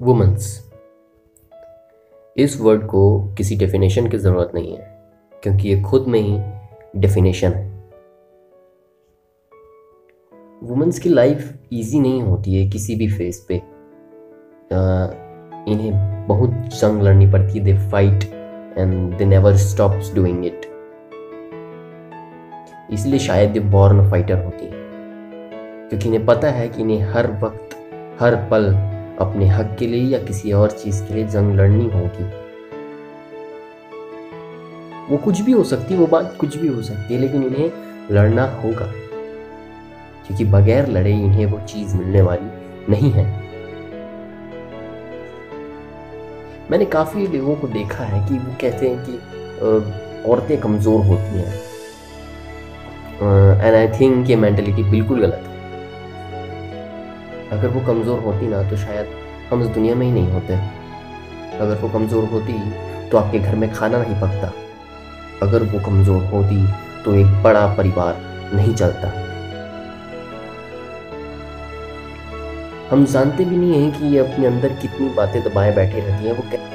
Women's इस word को किसी डेफिनेशन की ज़रूरत नहीं है, क्योंकि ये खुद में ही डेफिनेशन है। वुमेंस की लाइफ इजी नहीं होती है किसी भी फेस पे। इन्हें बहुत जंग लड़नी पड़ती है they fight and they never stops doing it इसलिए शायद ये बॉर्न फाइटर होती है, क्योंकि इन्हें पता है कि इन्हें हर वक्त, हर पल अपने हक के लिए या किसी और चीज़ के लिए जंग लड़नी होगी। वो कुछ भी हो सकती है वो बात कुछ भी हो सकती है, लेकिन इन्हें लड़ना होगा। क्योंकि बगैर लड़े इन्हें वो चीज़ मिलने वाली नहीं है। मैंने काफ़ी लोगों को देखा है कि वो कहते हैं कि औरतें कमज़ोर होती हैं। एंड आई थिंक ये मेंटेलिटी बिल्कुल गलत है। अगर वो कमज़ोर होती ना तो शायद हम इस दुनिया में ही नहीं होते। अगर वो कमज़ोर होती तो आपके घर में खाना नहीं पकता। अगर वो कमज़ोर होती तो एक बड़ा परिवार नहीं चलता। हम जानते भी नहीं हैं कि ये अपने अंदर कितनी बातें दबाए बैठे रहती हैं। वो कह...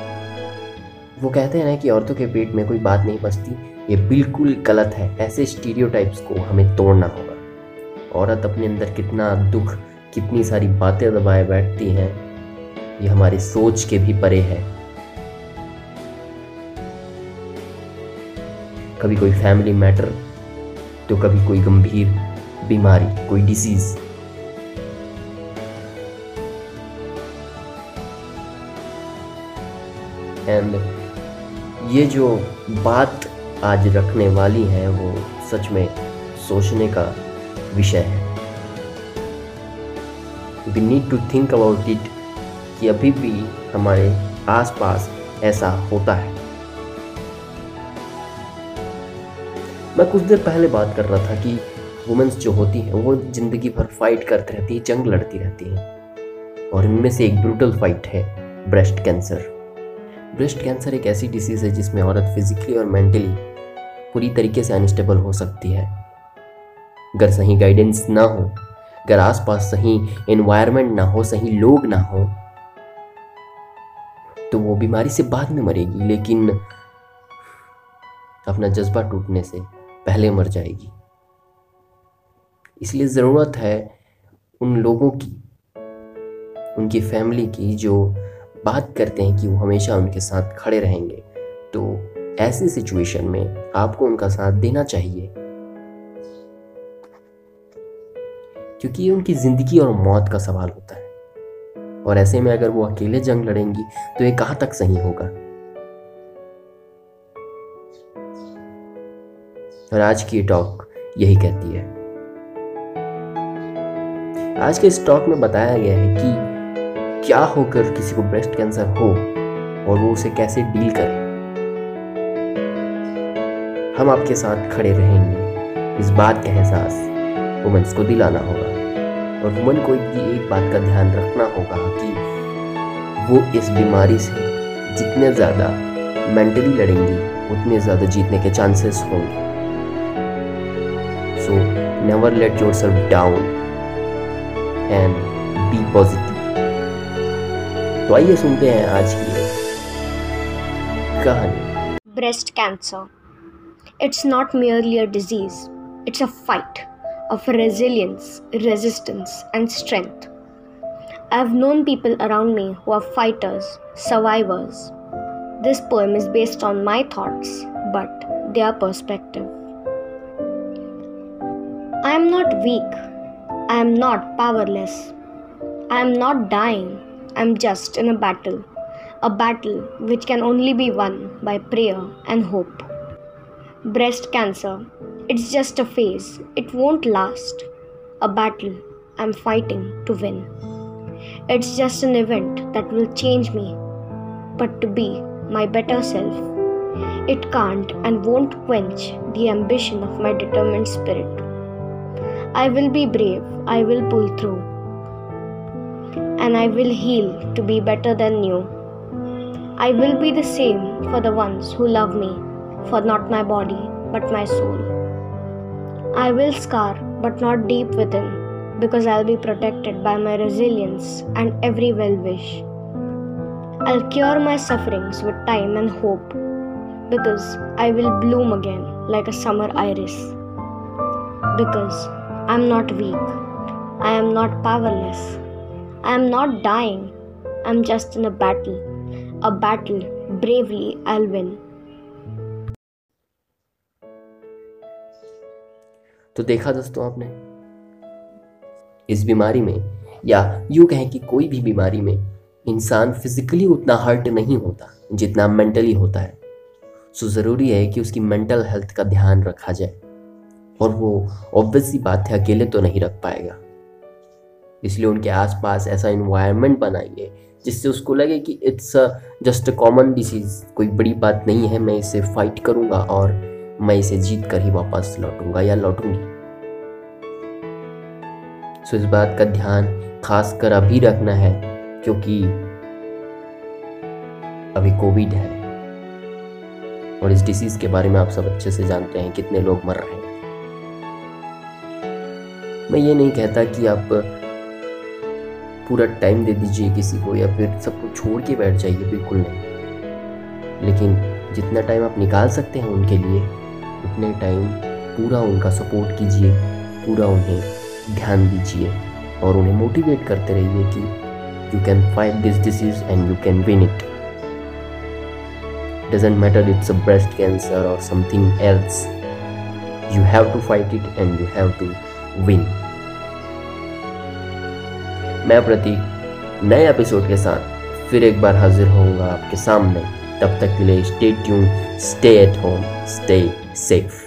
वो कहते हैं ना कि औरतों के पेट में कोई बात नहीं बचती ये बिल्कुल गलत है। ऐसे स्टीरियोटाइप्स को हमें तोड़ना होगा। औरत अपने अंदर कितना दुख कितनी सारी बातें दबाए बैठती हैं, ये हमारी सोच के भी परे है। कभी कोई फैमिली मैटर तो कभी कोई गंभीर, बीमारी, कोई डिज़ीज़ एंड ये जो बात आज रखने वाली है, वो सच में सोचने का विषय है। We need to think about it कि अभी भी हमारे आसपास ऐसा होता है। मैं कुछ देर पहले बात कर रहा था कि वुमेंस जो होती हैं, वो ज़िंदगी भर फाइट करती रहती है, जंग लड़ती रहती हैं। और इनमें से एक ब्रूटल फाइट है ब्रेस्ट कैंसर ब्रेस्ट कैंसर एक ऐसी डिसीज़ है जिसमें औरत फिजिकली और मेंटली पूरी तरीके से अनस्टेबल हो सकती है। अगर सही गाइडेंस ना हो अगर आसपास सही एनवायरनमेंट ना हो, सही लोग ना हो तो वो बीमारी से बाद में मरेगी, लेकिन अपना जज्बा टूटने से पहले मर जाएगी। इसलिए ज़रूरत है उन लोगों की, उनकी फैमिली की जो बात करते हैं कि वो हमेशा उनके साथ खड़े रहेंगे। तो ऐसी सिचुएशन में आपको उनका साथ देना चाहिए। क्योंकि ये उनकी ज़िंदगी और मौत का सवाल होता है। और ऐसे में अगर वो अकेले जंग लड़ेंगी तो ये कहाँ तक सही होगा? और आज की टॉक यही कहती है। आज के इस टॉक में बताया गया है कि क्या होकर किसी को ब्रेस्ट कैंसर हो और वो उसे कैसे डील करे। हम आपके साथ खड़े रहेंगे। इस बात का एहसास वुमेंस को दिलाना होगा। और वुमेन को भी एक बात का ध्यान रखना होगा कि वो इस बीमारी से जितने ज़्यादा मेंटली लड़ेंगी, उतने ज़्यादा जीतने के चांसेस होंगे। So never let yourself down and be positive तो आइए सुनते हैं आज की कहानी। Breast cancer it's not merely a disease it's a fight of resilience, resistance, and strength. I have known people around me who are fighters, survivors. This poem is based on my thoughts, but their perspective. I am not weak. I am not powerless. I am not dying. I am just in a battle. A battle which can only be won by prayer and hope. Breast cancer it's just a phase, it won't last. A battle I'm fighting to win. It's just an event that will change me, but to be my better self It can't and won't quench the ambition of my determined spirit. I will be brave, I will pull through, and I will heal to be better than new. I will be the same for the ones who love me, for not my body, but my soul. I will scar, but not deep within, because I'll be protected by my resilience and every well wish. I'll cure my sufferings with time and hope, because I will bloom again like a summer iris. Because I'm not weak, I am not powerless, I am not dying, I'm just in a battle. A battle bravely I'll win. तो देखा दोस्तों आपने? इस बीमारी में, या यूँ कहें कि कोई भी बीमारी में, इंसान फिजिकली उतना हर्ट नहीं होता, जितना मेंटली होता है। सो ज़रूरी है कि उसकी मेंटल हेल्थ का ध्यान रखा जाए, और वो ऑब्वियस सी बात है, अकेले तो नहीं रख पाएगा। इसलिए उनके आसपास ऐसा इन्वायरमेंट बनाइए, जिससे उसको लगे कि it's just a common disease कोई बड़ी बात नहीं है, मैं इसे फाइट करूँगा और मैं इसे जीत कर ही वापस लौटूँगा या लौटूँगी। सो इस बात का ध्यान खास कर अभी रखना है, क्योंकि अभी कोविड है। और इस डिसीज के बारे में आप सब अच्छे से जानते हैं कितने लोग मर रहे हैं। मैं ये नहीं कहता कि आप पूरा टाइम दे दीजिए किसी को या फिर सबको छोड़ के बैठ जाइए, बिल्कुल नहीं। लेकिन जितना टाइम आप निकाल सकते हैं उनके लिए उतने टाइम पूरा उनका सपोर्ट कीजिए, पूरा उन्हें ध्यान दीजिए और उन्हें मोटिवेट करते रहिए कि you can fight this disease and you can win it doesn't matter it's a breast cancer or something else, you have to fight it and you have to win. मैं प्रतीक, नए एपिसोड के साथ फिर एक बार हाजिर होऊँगा आपके सामने। तब तक के लिए stay tune stay at home stay safe.